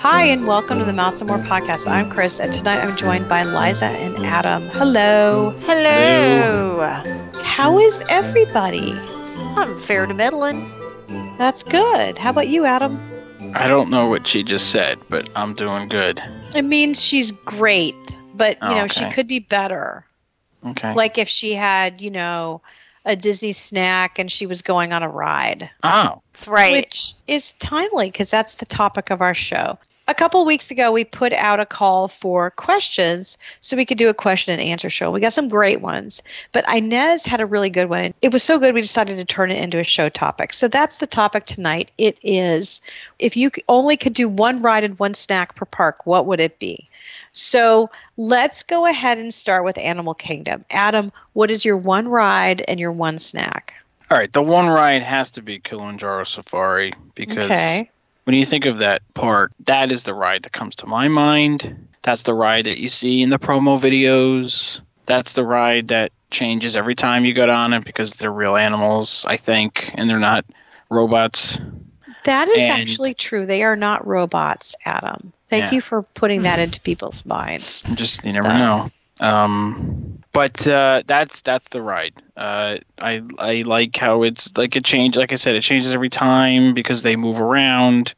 Hi, and welcome to the Mouse and More podcast. I'm Chris, and tonight I'm joined by Liza and Adam. Hello. Hello. How is everybody? I'm fair to middling. That's good. How about you, Adam? I don't know what she just said, but I'm doing good. It means she's great, but you Oh, know she could be better. Okay. Like if she had, you know, a Disney snack and she was going on a ride. oh, That's right. which is timely because that's the topic of our show. A couple weeks ago, we put out a call for questions so we could do a question and answer show. We got some great ones, but Inez had a really good one. It was so good, we decided to turn it into a show topic. So that's the topic tonight. It is if you only could do one ride and one snack per park, what would it be? So let's go ahead and start with Animal Kingdom. Adam, what is your one ride and your one snack? all right. The one ride has to be Kilimanjaro Safari because Okay. When you think of that park, that is the ride that comes to my mind. That's the ride that you see in the promo videos. That's the ride that changes every time you get on it because they're real animals, I think, and they're not robots. That is And- actually true. They are not robots, Adam. Thank Yeah. you for putting that into people's minds. Just you never Uh, know. Um, but uh, that's that's the ride. Uh, I I like how it's like it change. Like I said, it changes every time because they move around.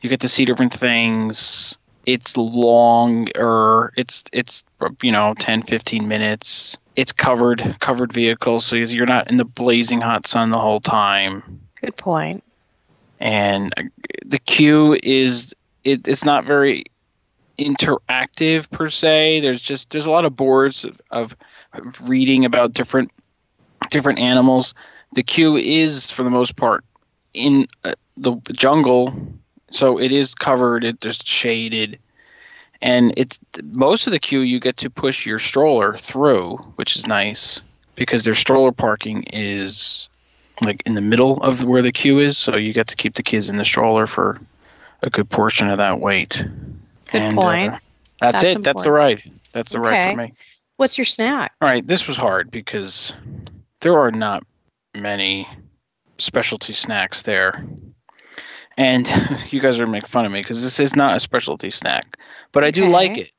You get to see different things. It's longer. It's it's you know 10, 15 minutes. It's covered covered vehicle, so you're not in the blazing hot sun the whole time Good point. and uh, the queue is it, it's not very interactive per se there's just there's a lot of boards of, of reading about different different animals the queue is for the most part in uh, the jungle so it is covered it there's shaded and it's most of the queue you get to push your stroller through which is nice because their stroller parking is like in the middle of where the queue is, so you get to keep the kids in the stroller for a good portion of that wait. Good And, uh, point. that's, That's it. That's the ride. That's the ride Okay. for me. What's your snack? All right, this was hard because there are not many specialty snacks there. And you guys are gonna fun of me because this is not a specialty snack, but I do Okay. like it.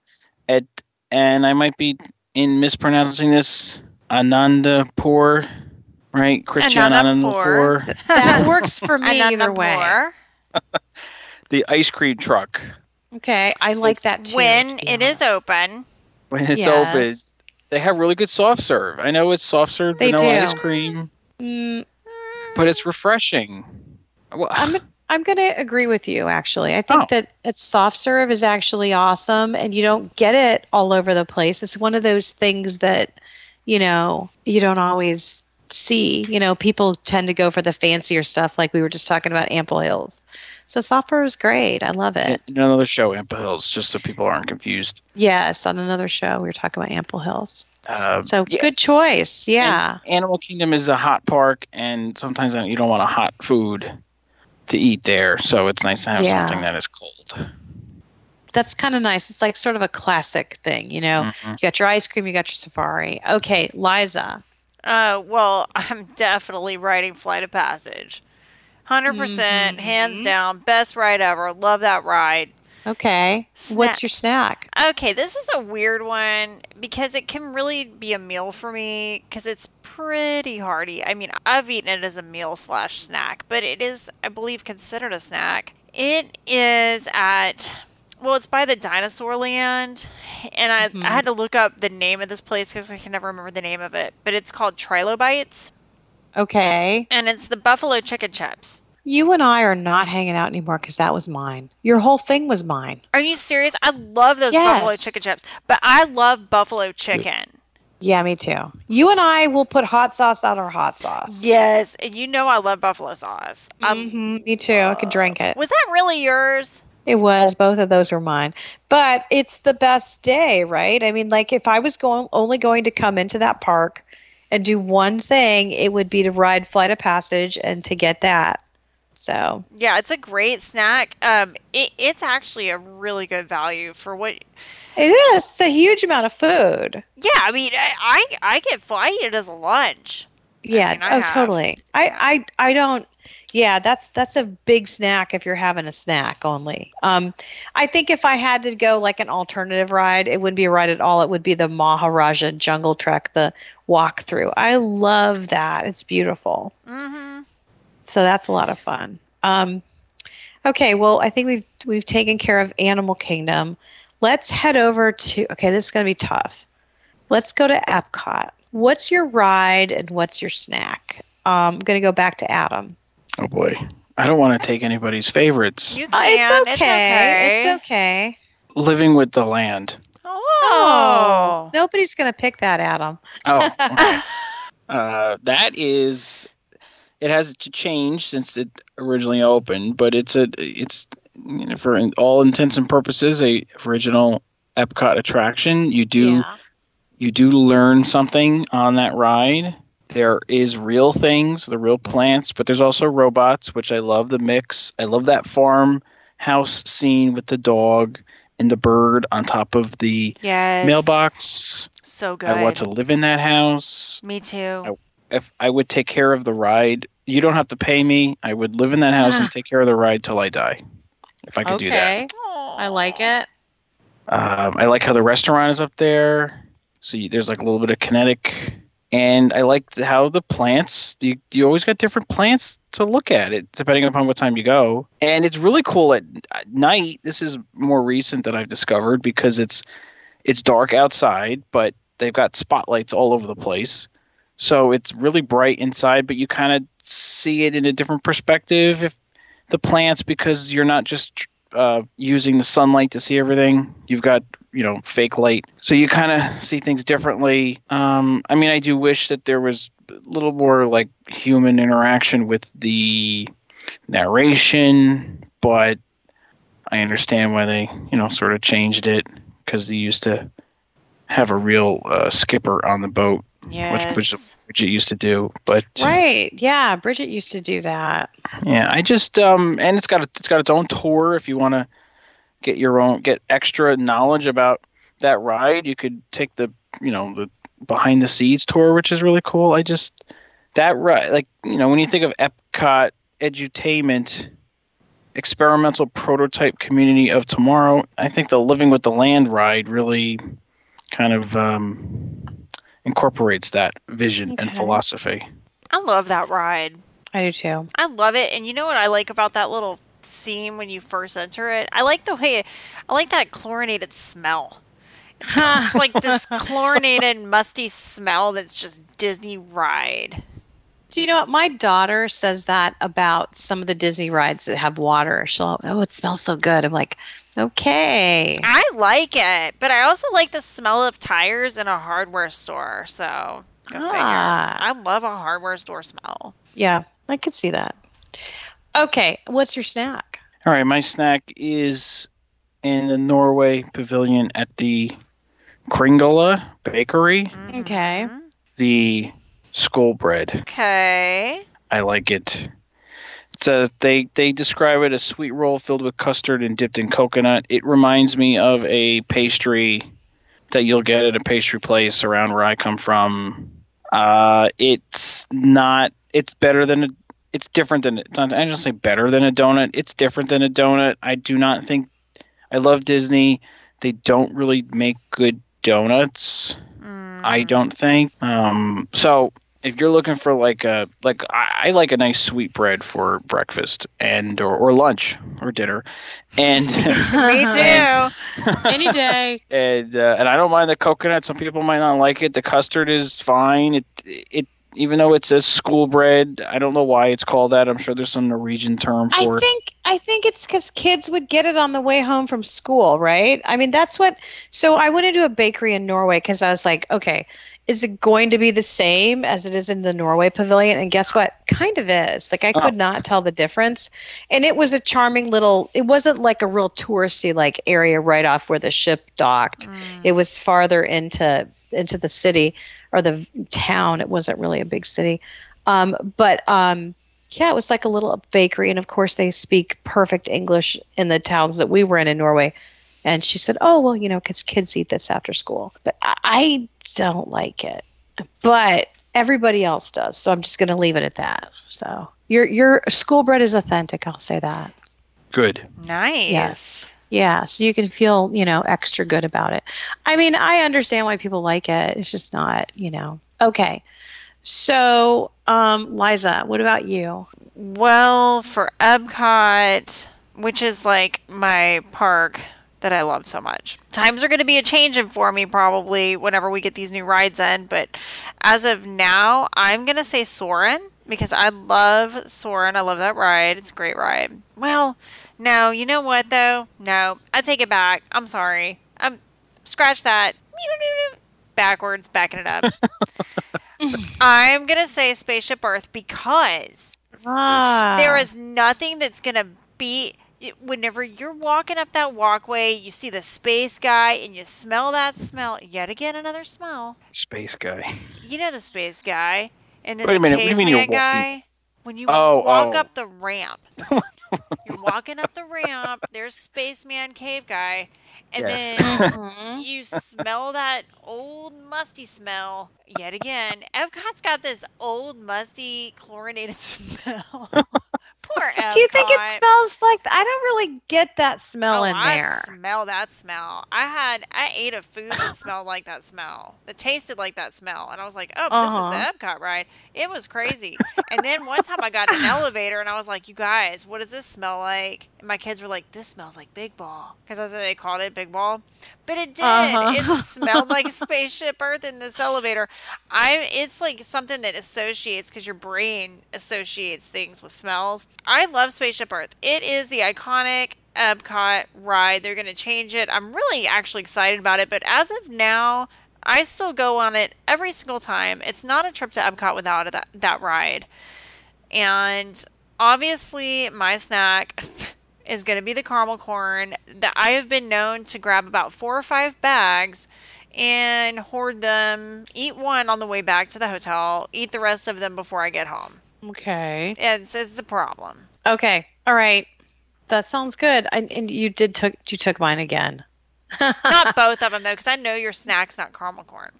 At and I might be in mispronouncing this Ananda Anandapur, right? Christian Anandapur. Anandapur. That works for me either way. the ice cream truck Okay, I like that too. When to be it is honest. open. when it's Yes. open they have really good soft serve i know it's soft serve They vanilla do. ice cream Mm, but it's refreshing well, I'm I'm going to agree with you. Actually, I think Oh. that it's soft serve is actually awesome, and you don't get it all over the place. It's one of those things that you know you don't always see. You know, people tend to go for the fancier stuff, like we were just talking about Ample Hills. So soft serve is great. I love it. in another show ample hills just so people aren't confused Yes, on another show we were talking about Ample Hills. uh, So yeah, good choice. Yeah. and animal kingdom is a hot park and sometimes you don't want a hot food to eat there so it's nice to have Yeah. something that is cold That's kind of nice. It's like sort of a classic thing, you know. Mhm. You got your ice cream, you got your safari. Okay, Liza. Uh, well, I'm definitely writing Flight of Passage. 100%, Mm-hmm. hands down, best ride ever. Love that ride. Okay. Snack. What's your snack? Okay, this is a weird one because it can really be a meal for me because it's pretty hearty. I mean, I've eaten it as a meal slash snack, but it is, I believe, considered a snack. It is at, well, it's by the Dinosaur Land, and I, I mm-hmm. had to look up the name of this place because I can never remember the name of it, but it's called Trilobites, Okay. and it's the buffalo chicken chips. You and I are not hanging out anymore because that was mine. Your whole thing was mine. Are you serious? I love those Yes. buffalo chicken chips, but I love buffalo chicken. Yeah, me too. You and I will put hot sauce on our hot sauce. Yes, and you know I love buffalo sauce. I- hmm me too. I could drink it. was that really yours? It was. Both of those were mine. But it's the best day, right? I mean, like if I was going only going to come into that park and do one thing, it would be to ride Flight of Passage and to get that. So Yeah, it's a great snack. Um, it, it's actually a really good value for what. it is. It's a huge amount of food. Yeah, I mean, I I, I get I eat it as a lunch. Yeah. mean, I oh, have. totally. I, I I don't. yeah, that's that's a big snack if you're having a snack only. Um, I think if I had to go like an alternative ride, it wouldn't be a ride at all. It would be the Maharaja Jungle Trek, the walkthrough. I love that. It's beautiful. Mm-hmm. So that's a lot of fun. Um, okay, well, I think we've we've taken care of Animal Kingdom. Let's head over to. Okay, this is going to be tough. Let's go to Epcot. What's your ride and what's your snack? Um, I'm going to go back to Adam. Oh boy, I don't want to take anybody's favorites. You Uh, can. it's okay. It's okay. Living with the land. Oh. Nobody's going to pick that, Adam. Oh, uh, that is. It has changed since it originally opened, but it's a it's you know, for all intents and purposes a original Epcot attraction. You do Yeah. you do learn something on that ride. There is real things, the real plants, but there's also robots, which I love the mix. I love that farmhouse scene with the dog and the bird on top of the Yes. mailbox. So good. I want to live in that house. Me too. If I would take care of the ride, you don't have to pay me. I would live in that house and take care of the ride till I die. If I could do that. okay. I like it. Um, I like how the restaurant is up there. So you, there's like a little bit of kinetic, and I like how the plants. You you always got different plants to look at it depending upon what time you go, and it's really cool at, at night. This is more recent that I've discovered because it's it's dark outside, but they've got spotlights all over the place, so it's really bright inside. But you kind of see it in a different perspective if the plants because you're not just uh, using the sunlight to see everything. You've got you know fake light, so you kind of see things differently. Um, I mean, I do wish that there was a little more like human interaction with the narration, but I understand why they you know sort of changed it because they used to have a real uh, skipper on the boat, Yes. which which it used to do. But Right. Yeah. Bridget used to do that. yeah, I just um, and it's got a, it's got its own tour. If you want to get your own get extra knowledge about that ride, you could take the you know the behind the scenes tour, which is really cool. I just that ride, like you know, when you think of Epcot edutainment, experimental prototype community of tomorrow, I think the Living with the Land ride really kind of um, incorporates that vision and philosophy. I love that ride. I do too. I love it. And you know what I like about that little scene when you first enter it? I like the way I like that chlorinated smell. It's just like this chlorinated, musty smell that's just Disney ride. Do you know what? My daughter says that about some of the Disney rides that have water. She'll, oh, it smells so good. I'm like, okay. I like it, but I also like the smell of tires in a hardware store. So go figure. Ah. I love a hardware store smell. Yeah, I could see that. Okay. What's your snack? All right, my snack is in the Norway pavilion at the Kringla Bakery. Okay. The skull bread. Okay. I like it. Says they they describe it as sweet roll filled with custard and dipped in coconut. It reminds me of a pastry that you'll get at a pastry place around where I come from. Uh, it's not. It's better than a. It's different than. It's not, I don't say better than a donut. It's different than a donut. I do not think. I love Disney. They don't really make good donuts. I don't think. Um, so if you're looking for like a like I, I like a nice sweet bread for breakfast and or, or lunch or dinner, and Me too. Any day. and uh, and I don't mind the coconut. Some people might not like it. The custard is fine. It it even though it says school bread, I don't know why it's called that. I'm sure there's some Norwegian term I for it. think I think it's because kids would get it on the way home from school, right? I mean, that's what. So I went into a bakery in Norway because I was like, okay, is it going to be the same as it is in the Norway pavilion? And guess what? Kind of is. Like I Oh. could not tell the difference. And it was a charming little. It wasn't like a real touristy like area right off where the ship docked. It was farther into into the city or the town. It wasn't really a big city. Um, but um, yeah, it was like a little bakery, and of course they speak perfect English in the towns that we were in in Norway. And she said, "Oh well, you know, because kids eat this after school." But I, I don't like it, but everybody else does, so I'm just going to leave it at that. So Your your school bread is authentic. I'll say that. Good. Nice. Yes. Yeah, so you can feel, you know, extra good about it. I mean, I understand why people like it. It's just not, you know. Okay. So, um, Liza, what about you? Well, for Epcot, which is like my park that I love so much. Times are going to be a changing for me probably whenever we get these new rides in, but as of now, I'm going to say Soarin' because I love Soarin'. I love that ride. It's a great ride. Well, no, you know what though? No, I take it back. I'm sorry. I'm scratch that. Backwards, backing it up. I'm gonna say Spaceship Earth because Ah. there is nothing that's gonna beat. Whenever you're walking up that walkway, you see the space guy and you smell that smell. Yet again, another smell. Space guy. You know the space guy, and then Wait a the minute, what do you mean you're caveman guy. When you Oh, walk oh. up the ramp, you're walking up the ramp. There's spaceman cave guy, and Yes. then Mhm. you smell that old musty smell yet again. Epcot's got this old musty chlorinated smell. Poor Epcot. Do you think it smells like I don't really get that smell oh, in there. I smell that smell. I had I ate a food that smelled like that smell. That tasted like that smell, and I was like, "Oh, this Uh-huh. is the Epcot ride." It was crazy. and then one time I got an elevator, and I was like, "You guys, what does this smell like?" And my kids were like, "This smells like Big Ball," because that's what they called it, Big Ball. But it did. Uh-huh. It smelled like spaceship Earth in this elevator. I. It's like something that associates because your brain associates things with smells. I love Spaceship Earth. It is the iconic Epcot ride. They're going to change it. I'm really actually excited about it. But as of now, I still go on it every single time. It's not a trip to Epcot without that, that ride. And obviously, my snack is going to be the caramel corn. That I have been known to grab about four or five bags and hoard them, eat one on the way back to the hotel, eat the rest of them before I get home. Okay. It's, it's a problem. Okay. All right. That sounds good. I, and you did took you took mine again. Not both of them though, because I know your snack's not caramel corn.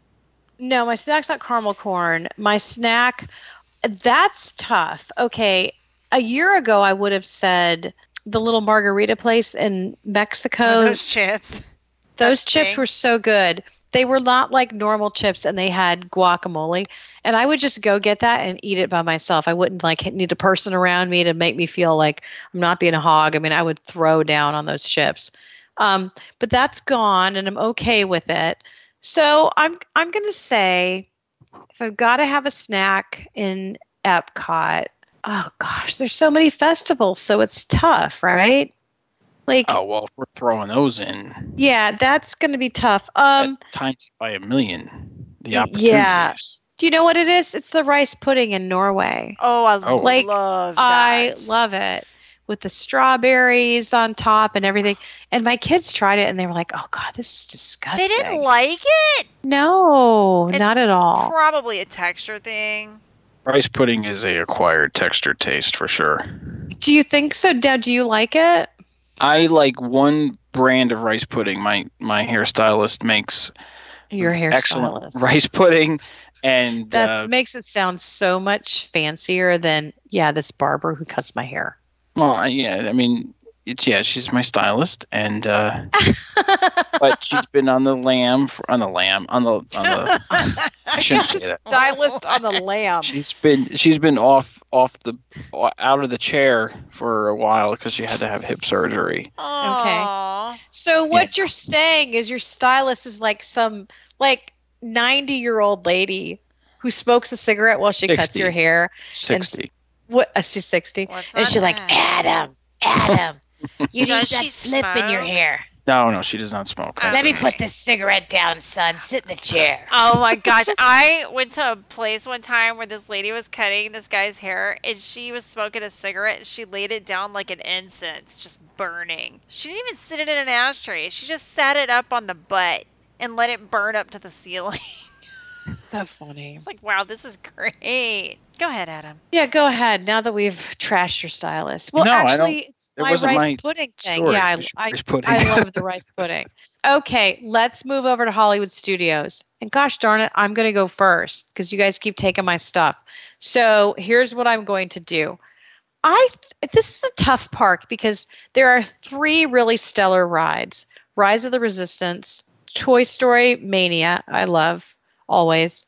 No, my snack's not caramel corn. My snack, that's tough. Okay, a year ago I would have said the little margarita place in Mexico. Oh, those those chips. those that chips thing. were so good. They were not like normal chips, and they had guacamole. And I would just go get that and eat it by myself. I wouldn't like need a person around me to make me feel like I'm not being a hog. I mean, I would throw down on those chips. Um, but that's gone, and I'm okay with it. So I'm I'm gonna say if I've got to have a snack in Epcot, oh gosh, there's so many festivals, so it's tough, right? Like, Oh well, if we're throwing those in. yeah, that's gonna be tough. Um, times by a million. The Y- opportunities. yeah. do you know what it is? It's the rice pudding in Norway. Oh, I Oh. Like, love that. I love it with the strawberries on top and everything. And my kids tried it and they were like, "Oh God, this is disgusting." They didn't like it. no, It's not at all. Probably a texture thing. Rice pudding is a acquired texture taste for sure. Do you think so, Dad? Do you like it? I like one brand of rice pudding. My my hairstylist makes Your excellent hairstylist. rice pudding, and That uh, makes it sound so much fancier than yeah, this barber who cuts my hair. well, yeah. I mean, it's yeah. She's my stylist, and uh, but she's been on the lam for, on the lam on the on the. I shouldn't say that. Stylist on the lam. She's been she's been off off the out of the chair for a while because she had to have hip surgery. Aw. So what you're saying is your stylist is like some like 90 year old lady who smokes a cigarette while she cuts your hair. Sixty. What? Uh, she's 60, Well, it's and not she's like. Adam, Adam, you need that Does she slip in your smoke? hair. No, no, she does not smoke. Uh, Let me put this cigarette down, son. Sit in the chair. Oh my gosh. I went to a place one time where this lady was cutting this guy's hair and she was smoking a cigarette and she laid it down like an incense, just burning. She didn't even sit it in an ashtray. She just sat it up on the butt and let it burn up to the ceiling. So funny. it's like, wow, this is great. Go ahead, Adam. Yeah, go ahead. Now that we've trashed your stylist. Well, No, I actually, it's it my rice my pudding thing. Story, Yeah, I, I. I love the rice pudding. Okay, let's move over to Hollywood Studios. And gosh darn it, I'm going to go first because you guys keep taking my stuff. So here's what I'm going to do I this is a tough park because there are three really stellar rides: Rise of the Resistance, Toy Story Mania. I love always.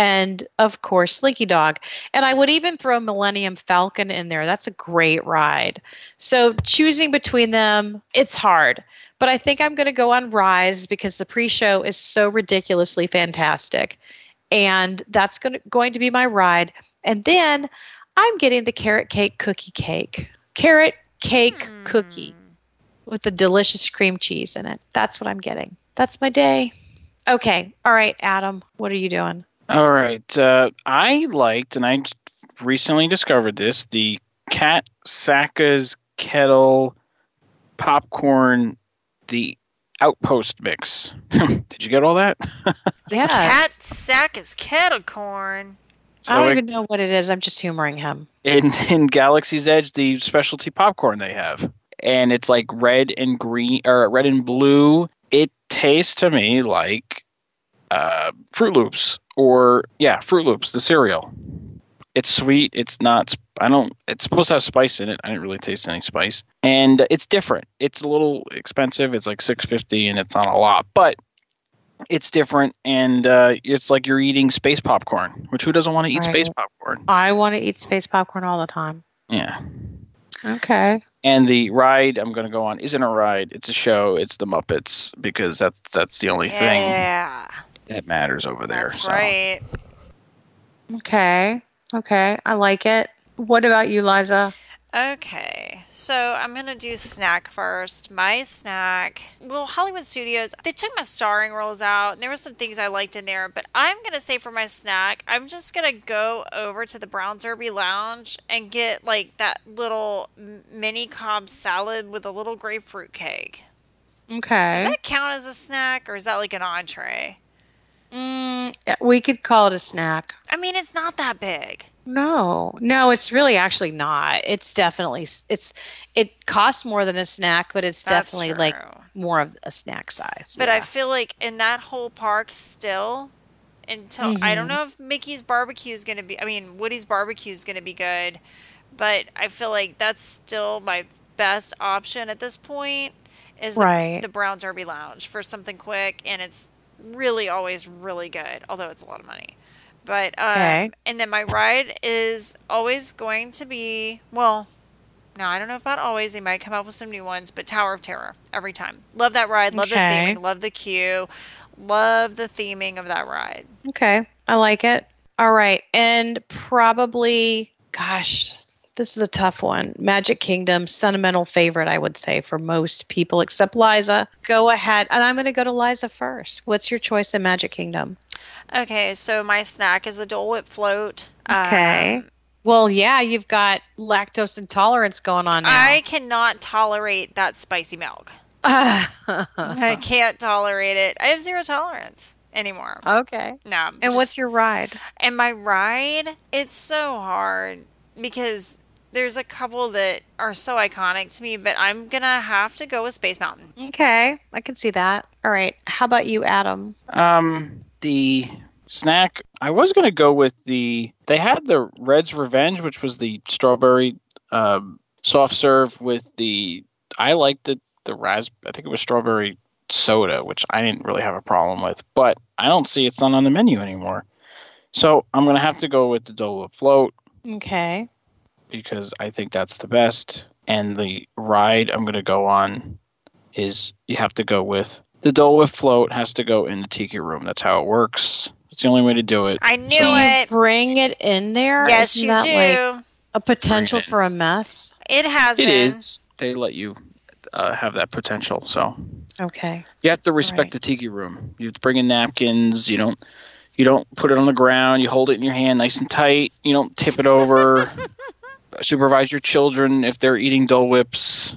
And of course, Slinky Dog. And I would even throw Millennium Falcon in there. That's a great ride. So choosing between them, it's hard. But I think I'm going to go on Rise because the pre show is so ridiculously fantastic. And that's going to, going to be my ride. And then I'm getting the carrot cake cookie cake. Carrot cake Hmm. cookie with the delicious cream cheese in it. That's what I'm getting. That's my day. Okay. All right, Adam, what are you doing? All right. Uh, I liked, and I recently discovered this the Kat Saka's Kettle Popcorn, the Outpost mix. Did you get all that? Yes. Cat sack is kettle corn. I don't So even know what it is. I'm just humoring him. in in Galaxy's Edge, the specialty popcorn they have, and it's like red and green or red and blue. It tastes to me like uh, Froot Loops or yeah, Froot Loops, the cereal. It's sweet. It's not. I don't. It's supposed to have spice in it. I didn't really taste any spice, and it's different. It's a little expensive. It's like six fifty, and it's not a lot, but it's different. And uh, it's like you're eating space popcorn, which who doesn't want to eat space popcorn? I want to eat space popcorn all the time. Yeah. Okay. And the ride I'm going to go on isn't a ride; it's a show. It's the Muppets because that's that's the only thing Yeah, that matters over there. that's so. right. Okay. Okay. I like it. What about you, Liza? Okay, so I'm gonna do snack first. My snack, well, Hollywood Studios, they took my starring roles out, and there were some things I liked in there. But I'm gonna say for my snack, I'm just gonna go over to the Brown Derby Lounge and get like that little mini Cobb salad with a little grapefruit cake. Okay. Does that count as a snack, or is that like an entree? Mm, we could call it a snack. I mean, it's not that big. No, no, it's really actually not. It's definitely it's it costs more than a snack, but it's That's definitely like more of a snack size. But I feel like in that whole park still until I don't Mhm. know if Mickey's barbecue is going to be I mean Woody's barbecue is going to be good, but I feel like that's still my best option at this point is the, Right. the Brown Derby Lounge for something quick and it's really always really good, although it's a lot of money. But um, Okay. and then my ride is always going to be well, no, I don't know about always. They might come up with some new ones, but Tower of Terror every time. Love that ride. Love Okay. the theming. Love the queue. Love the theming of that ride. Okay, I like it. All right, and probably, gosh, this is a tough one. Magic Kingdom, sentimental favorite, I would say, for most people except Liza. Go ahead, and I'm going to go to Liza first. What's your choice in Magic Kingdom? Okay, so my snack is a Dole Whip float. Okay. Um, Well, yeah, you've got lactose intolerance going on now. I cannot tolerate that spicy milk. I can't tolerate it. I have zero tolerance anymore. okay. No. And what's your ride? And my ride, it's so hard because there's a couple that are so iconic to me, but I'm gonna have to go with Space Mountain. Okay, I can see that. All right, how about you, Adam? Um, the snack I was going to go with the. They had the Red's Revenge, which was the strawberry um, soft serve with the. I liked the the ras. I think it was strawberry soda, which I didn't really have a problem with, but I don't see it's not on the menu anymore. So I'm gonna have to go with the Dole float Okay. Because I think that's the best. And the ride I'm gonna go on is you have to go with the Dole Whip float has to go in the tiki room. That's how it works. It's the only way to do it. I knew Do you it. bring it in there? Yes, Isn't you that do. like a potential Bring it in. for a mess? it has It been. is. They let you uh, have that potential. So Okay. you have to respect Right. the tiki room. You have to bring in napkins. You don't. You don't put it on the ground. You hold it in your hand nice and tight. You don't tip it over. Supervise your children if they're eating Dole Whips.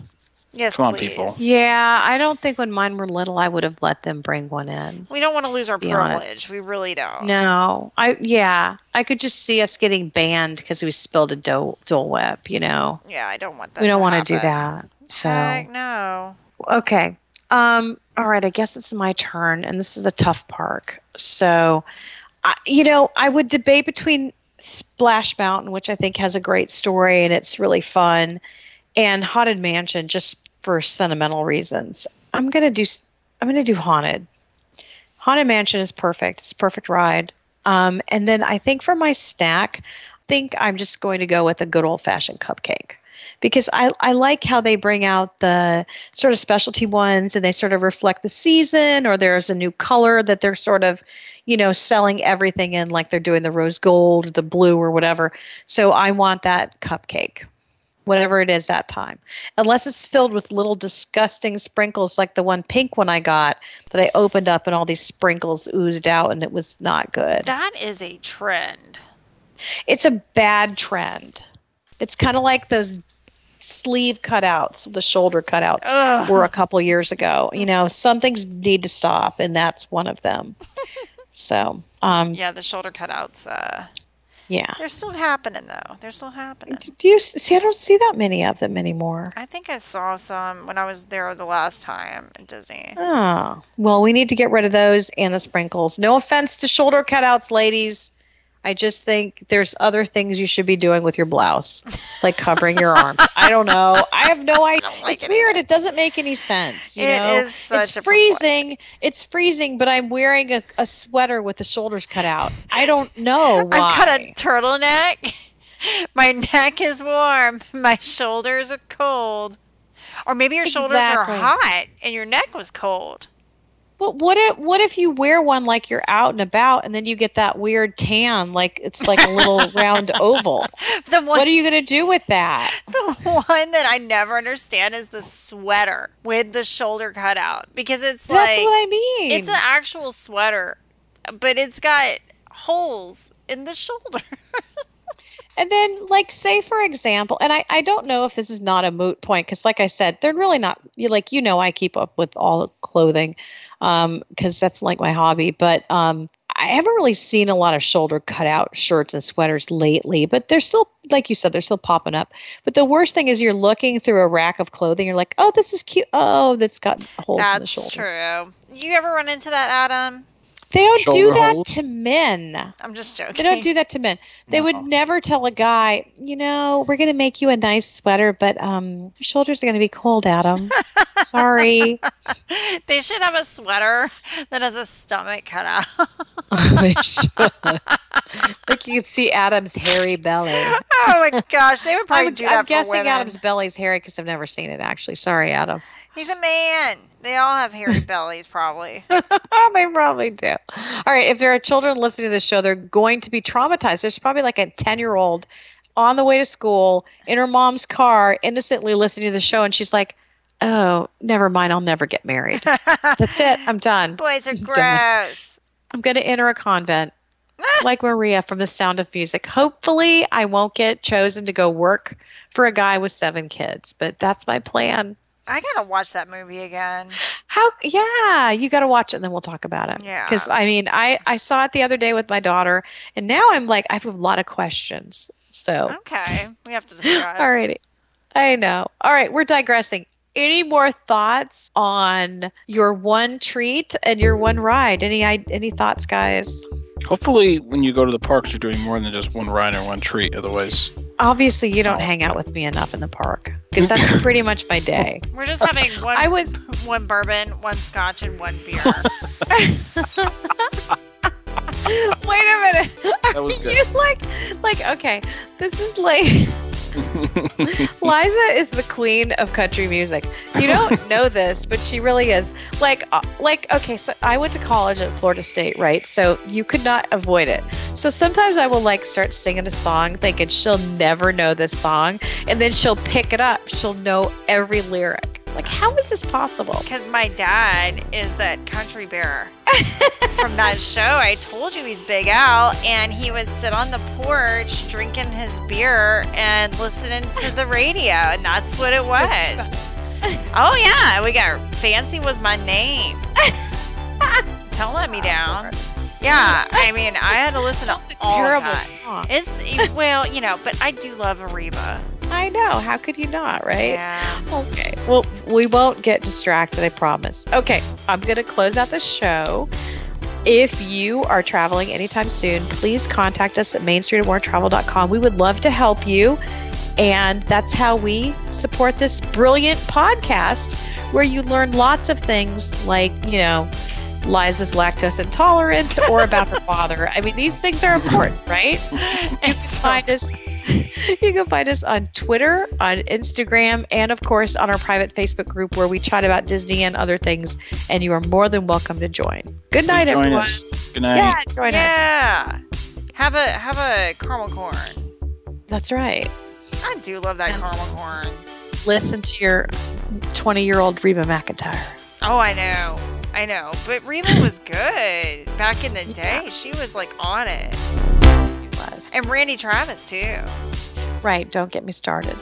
Yes, Come on, please. people. Yeah, I don't think when mine were little, I would have let them bring one in. We don't want to lose our privilege. honest. We really don't. No, I yeah, I could just see us getting banned because we spilled a Dole, Dole Whip. You know, Yeah, I don't want that. we don't want want to do that. So Heck no. okay, um, all right. I guess it's my turn, and this is a tough park. So, I, you know, I would debate between Splash Mountain, which I think has a great story and it's really fun, and Haunted Mansion just for sentimental reasons. I'm gonna do I'm gonna do Haunted. Haunted Mansion is perfect. It's a perfect ride. Um, and then I think for my snack, I think I'm just going to go with a good old fashioned cupcake because I, I like how they bring out the sort of specialty ones and they sort of reflect the season or there's a new color that they're sort of you know selling everything in like they're doing the rose gold or the blue or whatever. So i want that cupcake whatever it is that time. Unless it's filled with little disgusting sprinkles like the one pink one i got that i opened up and all these sprinkles oozed out and it was not good. That is a trend. it's a bad trend. It's kind of like those sleeve cutouts the shoulder cutouts Ugh. were a couple years ago you know some things need to stop and that's one of them so um Yeah, the shoulder cutouts. Uh, yeah they're still happening though. They're still happening. do you see i don't see that many of them anymore I think I saw some when I was there the last time at Disney. Oh, well, we need to get rid of those and the sprinkles. No offense to shoulder cutouts, ladies. I just think there's other things you should be doing with your blouse, like covering your arms. I don't know. I have no idea. like it's it weird. It doesn't make any sense. You It know? is such it's freezing. It's freezing, but I'm wearing a, a sweater with the shoulders cut out. I don't know why. I've got a turtleneck. My neck is warm. My shoulders are cold. Or maybe your shoulders Exactly. are hot and your neck was cold. What if what if you wear one like you're out and about, and then you get that weird tan, like it's like a little round oval? The one, What are you gonna do with that? the one that I never understand is the sweater with the shoulder cut out because it's That's like what I mean. it's an actual sweater, but it's got holes in the shoulder. and then, like, say for example, and I, I don't know if this is not a moot point because, like I said, they're really not. You like you know I keep up with all clothing because that's like my hobby. But um, I haven't really seen a lot of shoulder cutout shirts and sweaters lately. But they're still, like you said, they're still popping up. But the worst thing is you're looking through a rack of clothing. You're like, oh, this is cute. Oh, that's got holes in the shoulder. That's true. You ever run into that, Adam? They don't do that holes? to men. I'm just joking. They don't do that to men. They would never tell a guy, you know, we're going to make you a nice sweater, but um, your shoulders are going to be cold, Adam. Sorry. They should have a sweater that has a stomach cut out. they should. like you can see Adam's hairy belly. oh my gosh, they would probably I'm, do I'm for guessing women. Adam's belly's hairy because I've never seen it actually. Sorry, Adam. He's a man. They all have hairy bellies, probably. they probably do. All right, if there are children listening to this show, they're going to be traumatized. There's probably like a 10 year old on the way to school in her mom's car, innocently listening to the show, and she's like, oh, never mind, I'll never get married. That's it, I'm done. Boys are gross. I'm going to enter a convent. like Maria from The Sound of Music. Hopefully, I won't get chosen to go work for a guy with seven kids, but that's my plan. I gotta watch that movie again. How? Yeah, you got to watch it, and then we'll talk about it. Yeah. Because I mean, I I saw it the other day with my daughter, and now I'm like, I have a lot of questions. So, Okay, we have to discuss. alrighty, I know. All right, we're digressing. Any more thoughts on your one treat and your one ride? Any any thoughts, guys? Hopefully, when you go to the parks, you're doing more than just one ride or one treat. Otherwise, Obviously, you don't hang out with me enough in the park because that's pretty much my day. We're just having one I was one bourbon, one scotch, and one beer. wait a minute. That was Are you like like okay? This is like Liza is the queen of country music. You don't know this, but she really is. Like, uh, like okay. So I went to college at Florida State, right? So you could not avoid it. So sometimes I will like start singing a song, thinking she'll never know this song, and then she'll pick it up. She'll know every lyric. Like, how is this possible? Because my dad is that country bear from that show. I told you he's big Al, and he would sit on the porch drinking his beer and listening to the radio, and that's what it was. oh yeah, we got fancy was my name. Don't let me down. Yeah, I mean, I had to listen to all Terrible that. It's well, you know, but I do love Ariba. I know. How could you not, right? Yeah. Okay. Well, we won't get distracted, I promise. Okay, I'm going to close out the show. if you are traveling anytime soon, please contact us at mainstreetandmoretravel.com. We would love to help you. And that's how we support this brilliant podcast where you learn lots of things like, you know, Liza's lactose intolerant or about her father. I mean, these things are important, right? You can find us you can find us on Twitter, on Instagram, and of course on our private Facebook group where we chat about Disney and other things. And you are more than welcome to join. Good night, Join everyone. us. Good night. Yeah, join us. Yeah. Have a have a caramel corn. That's right. I do love that And- caramel corn. Listen to your 20 year old Reba McEntire. Oh, I know. I know. But Reba was good back in the day. She was like on it. And Randy Travis too. Right. Don't get me started.